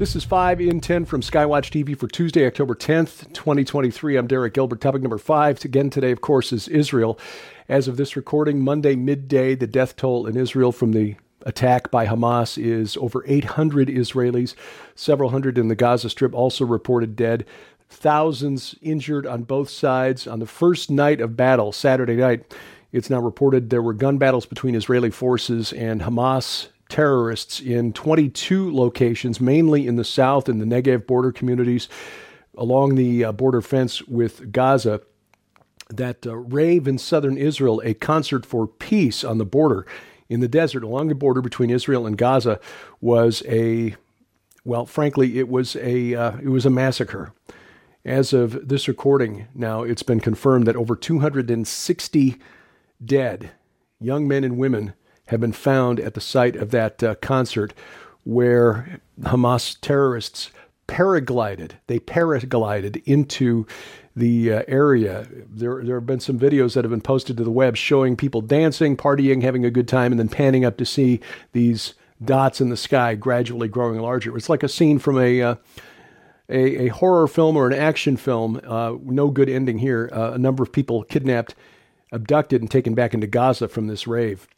This is 5 in 10 from Skywatch TV for Tuesday, October 10th, 2023. I'm Derek Gilbert. Topic number five, again today, of course, is Israel. As of this recording, Monday midday, the death toll in Israel from the attack by Hamas is over 800 Israelis, several hundred in the Gaza Strip also reported dead, thousands injured on both sides. On the first night of battle, Saturday night, it's now reported there were gun battles between Israeli forces and Hamas terrorists in 22 locations, mainly in the south and the Negev border communities along the uh, border fence with Gaza. That uh, rave in southern Israel, a concert for peace on the border in the desert along the border between Israel and Gaza, was a well, frankly, it was a uh, it was a massacre. As of this recording, now it's been confirmed that over 260 dead young men and women have been found at the site of that uh, concert where Hamas terrorists paraglided. They paraglided into the uh, area. There, there have been some videos that have been posted to the web showing people dancing, partying, having a good time, and then panning up to see these dots in the sky gradually growing larger. It's like a scene from a uh, a, a, horror film or an action film. Uh, no good ending here. Uh, a number of people kidnapped, abducted, and taken back into Gaza from this rave.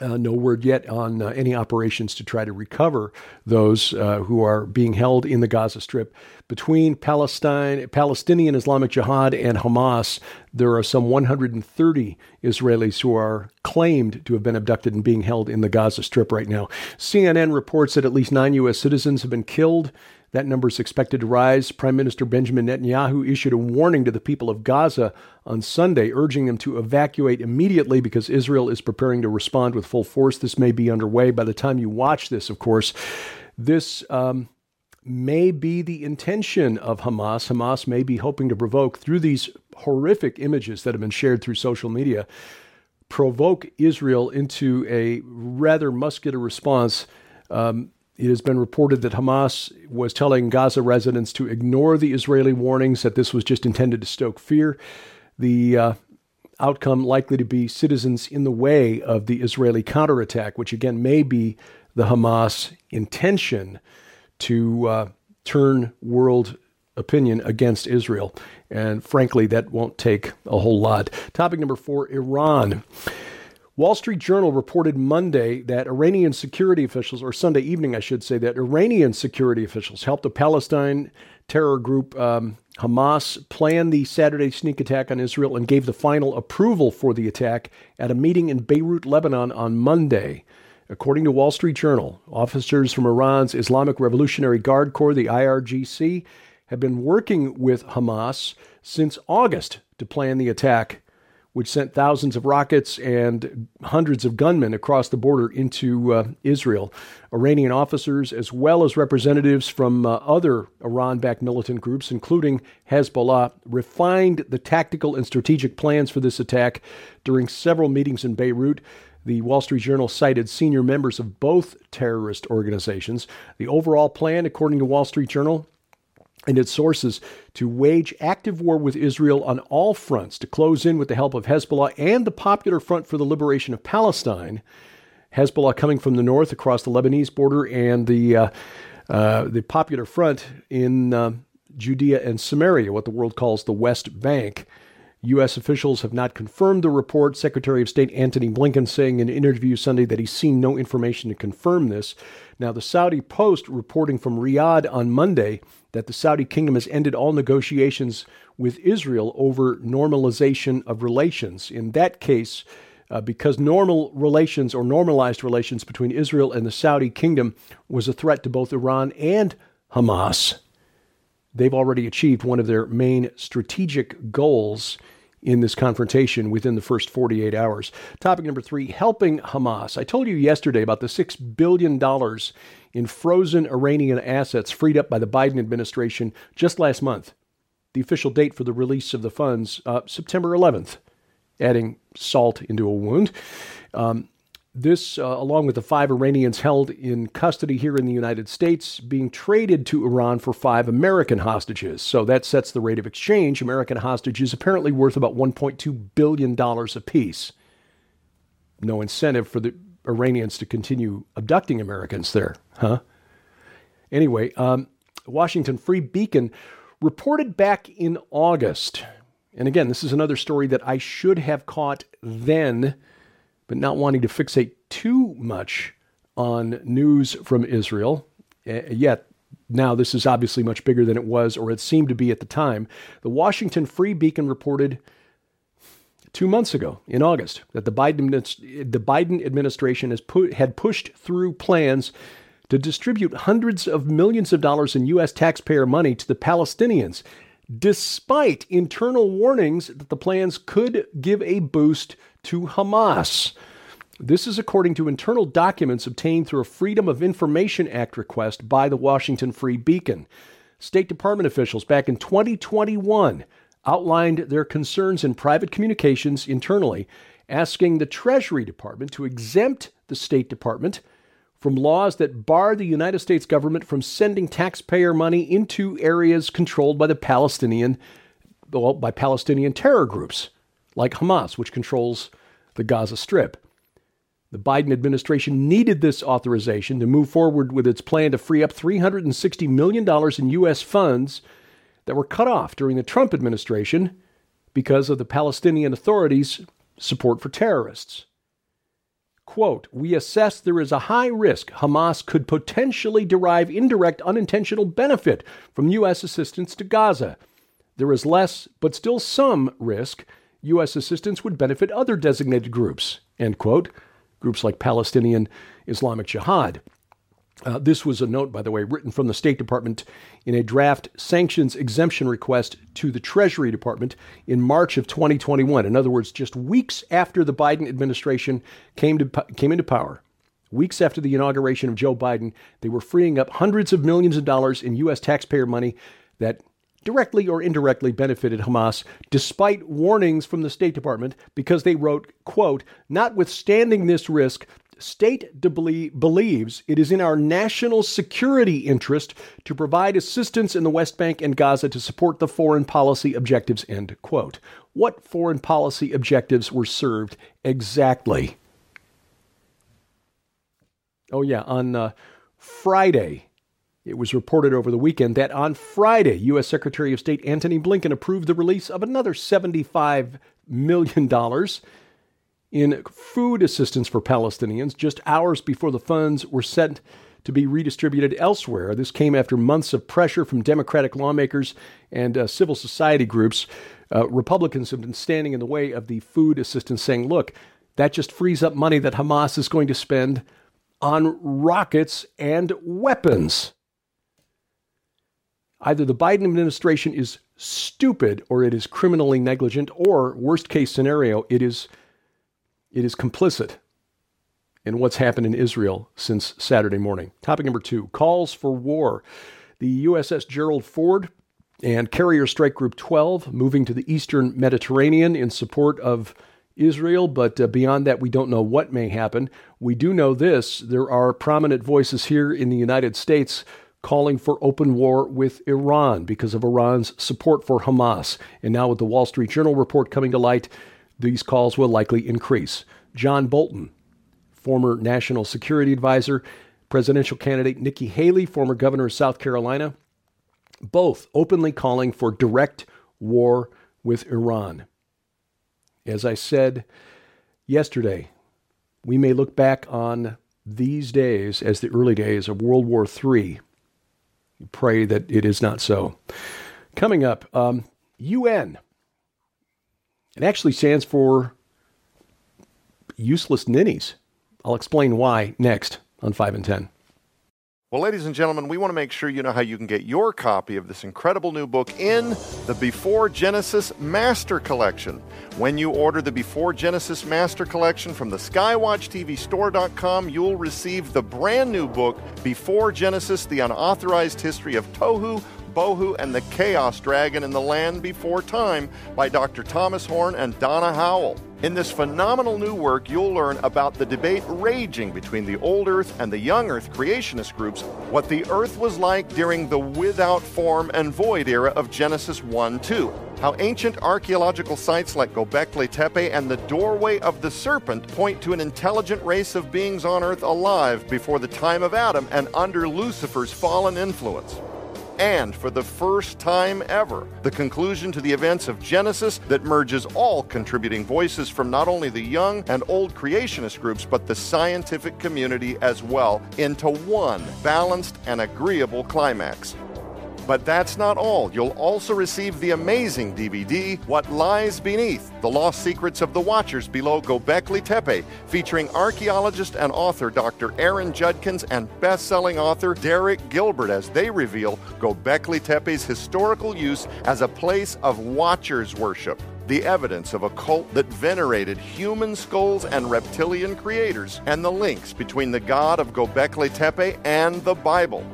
Uh, no word yet on uh, any operations to try to recover those uh, who are being held in the Gaza Strip. Between Palestine, Palestinian Islamic Jihad and Hamas, there are some 130 Israelis who are claimed to have been abducted and being held in the Gaza Strip right now. CNN reports that at least nine U.S. citizens have been killed that number is expected to rise. Prime Minister Benjamin Netanyahu issued a warning to the people of Gaza on Sunday, urging them to evacuate immediately because Israel is preparing to respond with full force. This may be underway by the time you watch this, of course. This um, may be the intention of Hamas. Hamas may be hoping to provoke, through these horrific images that have been shared through social media, provoke Israel into a rather muscular response. Um, it has been reported that Hamas was telling Gaza residents to ignore the Israeli warnings, that this was just intended to stoke fear. The uh, outcome likely to be citizens in the way of the Israeli counterattack, which again may be the Hamas intention to uh, turn world opinion against Israel. And frankly, that won't take a whole lot. Topic number four Iran. Wall Street Journal reported Monday that Iranian security officials, or Sunday evening, I should say, that Iranian security officials helped the Palestine terror group um, Hamas plan the Saturday sneak attack on Israel and gave the final approval for the attack at a meeting in Beirut, Lebanon on Monday. According to Wall Street Journal, officers from Iran's Islamic Revolutionary Guard Corps, the IRGC, have been working with Hamas since August to plan the attack which sent thousands of rockets and hundreds of gunmen across the border into uh, Israel. Iranian officers, as well as representatives from uh, other Iran backed militant groups, including Hezbollah, refined the tactical and strategic plans for this attack during several meetings in Beirut. The Wall Street Journal cited senior members of both terrorist organizations. The overall plan, according to Wall Street Journal, and its sources to wage active war with Israel on all fronts to close in with the help of Hezbollah and the Popular Front for the Liberation of Palestine. Hezbollah coming from the north across the Lebanese border, and the uh, uh, the Popular Front in uh, Judea and Samaria, what the world calls the West Bank. U.S. officials have not confirmed the report. Secretary of State Antony Blinken saying in an interview Sunday that he's seen no information to confirm this. Now, the Saudi Post reporting from Riyadh on Monday that the Saudi kingdom has ended all negotiations with Israel over normalization of relations. In that case, uh, because normal relations or normalized relations between Israel and the Saudi kingdom was a threat to both Iran and Hamas. They've already achieved one of their main strategic goals in this confrontation within the first 48 hours. Topic number three helping Hamas. I told you yesterday about the $6 billion in frozen Iranian assets freed up by the Biden administration just last month. The official date for the release of the funds, uh, September 11th, adding salt into a wound. Um, this, uh, along with the five Iranians held in custody here in the United States, being traded to Iran for five American hostages. So that sets the rate of exchange. American hostages apparently worth about $1.2 billion apiece. No incentive for the Iranians to continue abducting Americans there, huh? Anyway, um, Washington Free Beacon reported back in August, and again, this is another story that I should have caught then, but not wanting to fixate too much on news from Israel. Eh, yet, now this is obviously much bigger than it was or it seemed to be at the time. The Washington Free Beacon reported two months ago in August that the Biden, the Biden administration has put, had pushed through plans to distribute hundreds of millions of dollars in U.S. taxpayer money to the Palestinians, despite internal warnings that the plans could give a boost to Hamas. This is according to internal documents obtained through a Freedom of Information Act request by the Washington Free Beacon. State Department officials back in 2021 outlined their concerns in private communications internally, asking the Treasury Department to exempt the State Department from laws that bar the United States government from sending taxpayer money into areas controlled by the Palestinian well, by Palestinian terror groups like Hamas, which controls the Gaza Strip. The Biden administration needed this authorization to move forward with its plan to free up $360 million in U.S. funds that were cut off during the Trump administration because of the Palestinian Authority's support for terrorists. Quote, we assess there is a high risk Hamas could potentially derive indirect unintentional benefit from U.S. assistance to Gaza. There is less, but still some risk U.S. assistance would benefit other designated groups, end quote, groups like Palestinian Islamic Jihad. Uh, this was a note, by the way, written from the State Department in a draft sanctions exemption request to the Treasury Department in March of 2021. In other words, just weeks after the Biden administration came, to, came into power, weeks after the inauguration of Joe Biden, they were freeing up hundreds of millions of dollars in U.S. taxpayer money that directly or indirectly benefited Hamas, despite warnings from the State Department, because they wrote, quote, notwithstanding this risk, state believes it is in our national security interest to provide assistance in the West Bank and Gaza to support the foreign policy objectives, end quote. What foreign policy objectives were served exactly? Oh, yeah, on uh, Friday, it was reported over the weekend that on Friday, U.S. Secretary of State Antony Blinken approved the release of another $75 million in food assistance for Palestinians just hours before the funds were sent to be redistributed elsewhere. This came after months of pressure from Democratic lawmakers and uh, civil society groups. Uh, Republicans have been standing in the way of the food assistance, saying, look, that just frees up money that Hamas is going to spend on rockets and weapons. Either the Biden administration is stupid or it is criminally negligent, or, worst case scenario, it is it is complicit in what's happened in Israel since Saturday morning. Topic number two calls for war. The USS Gerald Ford and Carrier Strike Group 12 moving to the eastern Mediterranean in support of Israel, but uh, beyond that, we don't know what may happen. We do know this there are prominent voices here in the United States calling for open war with Iran because of Iran's support for Hamas. And now, with the Wall Street Journal report coming to light, these calls will likely increase. John Bolton, former national security advisor, presidential candidate Nikki Haley, former governor of South Carolina, both openly calling for direct war with Iran. As I said yesterday, we may look back on these days as the early days of World War III. Pray that it is not so. Coming up, um, UN it actually stands for useless ninnies. I'll explain why next on 5 in 10. Well, ladies and gentlemen, we want to make sure you know how you can get your copy of this incredible new book in the Before Genesis Master Collection. When you order the Before Genesis Master Collection from the SkywatchTVStore.com, you'll receive the brand new book, Before Genesis The Unauthorized History of Tohu Bohu and the Chaos Dragon in the Land Before Time by Dr. Thomas Horn and Donna Howell. In this phenomenal new work, you'll learn about the debate raging between the old Earth and the young Earth creationist groups, what the Earth was like during the without form and void era of Genesis 1 2, how ancient archaeological sites like Gobekli Tepe and the doorway of the serpent point to an intelligent race of beings on Earth alive before the time of Adam and under Lucifer's fallen influence and for the first time ever, the conclusion to the events of Genesis that merges all contributing voices from not only the young and old creationist groups, but the scientific community as well into one balanced and agreeable climax. But that's not all. You'll also receive the amazing DVD, What Lies Beneath The Lost Secrets of the Watchers Below Gobekli Tepe, featuring archaeologist and author Dr. Aaron Judkins and best selling author Derek Gilbert as they reveal Gobekli Tepe's historical use as a place of watchers worship the evidence of a cult that venerated human skulls and reptilian creators, and the links between the god of Gobekli Tepe and the Bible.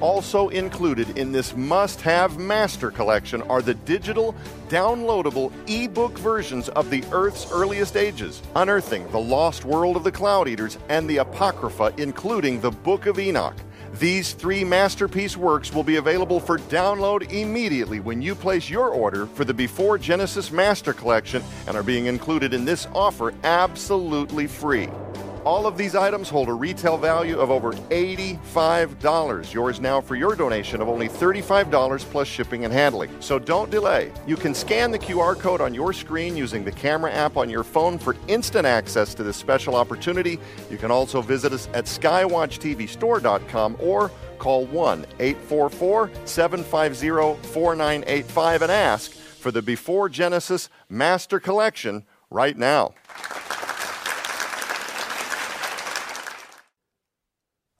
Also included in this must have master collection are the digital, downloadable e-book versions of the Earth's earliest ages, Unearthing the Lost World of the Cloud Eaters, and the Apocrypha, including the Book of Enoch. These three masterpiece works will be available for download immediately when you place your order for the Before Genesis Master Collection and are being included in this offer absolutely free. All of these items hold a retail value of over $85. Yours now for your donation of only $35 plus shipping and handling. So don't delay. You can scan the QR code on your screen using the camera app on your phone for instant access to this special opportunity. You can also visit us at skywatchtvstore.com or call 1 844 750 4985 and ask for the Before Genesis Master Collection right now.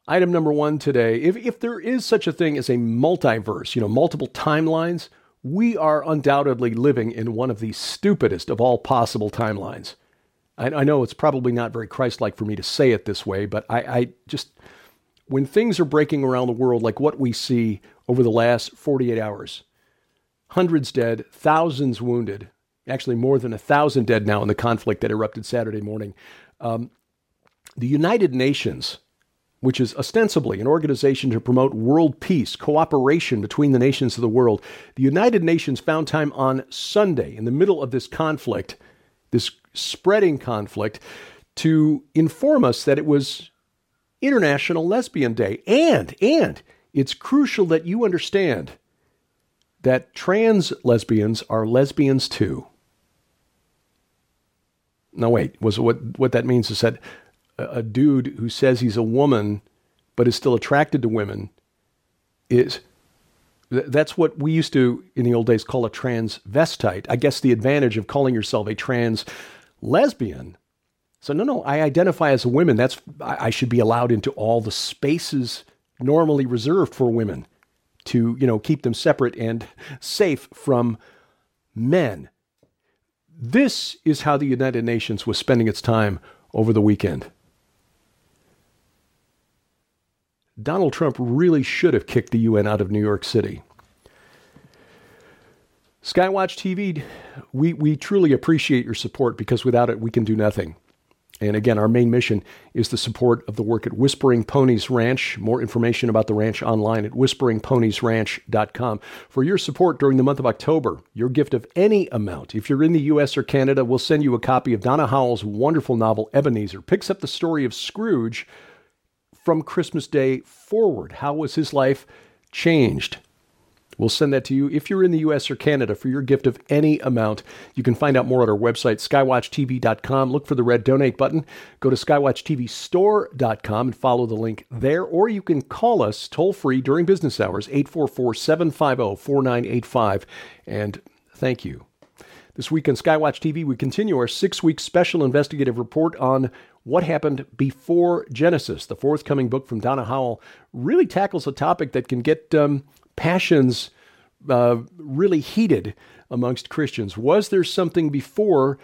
Item number one today if, if there is such a thing as a multiverse, you know, multiple timelines, we are undoubtedly living in one of the stupidest of all possible timelines. I, I know it's probably not very Christ like for me to say it this way, but I, I just, when things are breaking around the world like what we see over the last 48 hours, hundreds dead, thousands wounded, actually more than a thousand dead now in the conflict that erupted Saturday morning. Um, the United Nations which is ostensibly an organization to promote world peace, cooperation between the nations of the world, the United Nations found time on Sunday, in the middle of this conflict, this spreading conflict, to inform us that it was International Lesbian Day. And, and, it's crucial that you understand that trans lesbians are lesbians too. No, wait, was what, what that means is that a dude who says he's a woman but is still attracted to women is that's what we used to in the old days call a transvestite. I guess the advantage of calling yourself a trans lesbian. So no, no, I identify as a woman. That's I should be allowed into all the spaces normally reserved for women to, you know, keep them separate and safe from men. This is how the United Nations was spending its time over the weekend. Donald Trump really should have kicked the UN out of New York City. Skywatch TV, we, we truly appreciate your support because without it, we can do nothing. And again, our main mission is the support of the work at Whispering Ponies Ranch. More information about the ranch online at whisperingponiesranch.com. For your support during the month of October, your gift of any amount, if you're in the U.S. or Canada, we'll send you a copy of Donna Howell's wonderful novel, Ebenezer. Picks up the story of Scrooge from Christmas Day forward. How was his life changed? We'll send that to you if you're in the US or Canada for your gift of any amount. You can find out more at our website, skywatchtv.com. Look for the red donate button. Go to skywatchtvstore.com and follow the link there, or you can call us toll free during business hours, 844 750 4985. And thank you. This week on Skywatch TV, we continue our six week special investigative report on what Happened Before Genesis, the forthcoming book from Donna Howell, really tackles a topic that can get um, passions uh, really heated amongst Christians. Was there something before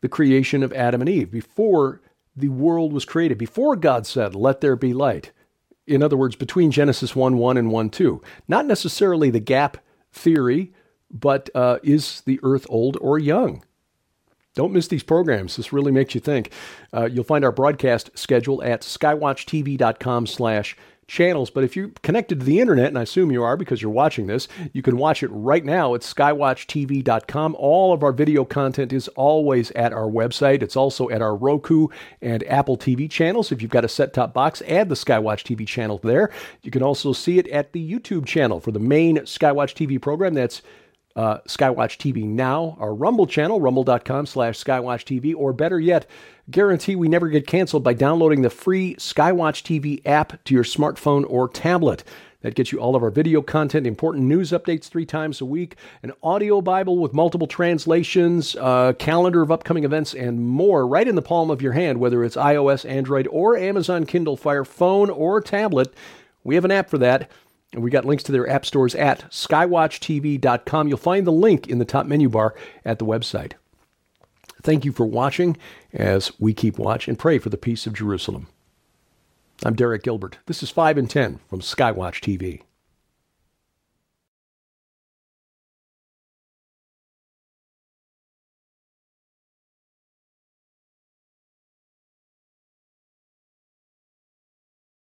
the creation of Adam and Eve, before the world was created, before God said, Let there be light? In other words, between Genesis 1 1 and 1 2. Not necessarily the gap theory, but uh, is the earth old or young? Don't miss these programs. This really makes you think. Uh, you'll find our broadcast schedule at skywatchtv.com slash channels. But if you're connected to the internet, and I assume you are because you're watching this, you can watch it right now at skywatchtv.com. All of our video content is always at our website. It's also at our Roku and Apple TV channels. If you've got a set top box, add the Skywatch TV channel there. You can also see it at the YouTube channel for the main Skywatch TV program. That's uh, Skywatch TV Now, our Rumble channel, rumble.com slash Skywatch TV, or better yet, guarantee we never get canceled by downloading the free Skywatch TV app to your smartphone or tablet. That gets you all of our video content, important news updates three times a week, an audio Bible with multiple translations, a calendar of upcoming events, and more right in the palm of your hand, whether it's iOS, Android, or Amazon Kindle Fire phone or tablet. We have an app for that. And we got links to their app stores at skywatchtv.com. You'll find the link in the top menu bar at the website. Thank you for watching as we keep watch and pray for the peace of Jerusalem. I'm Derek Gilbert. This is 5 in 10 from Skywatch TV.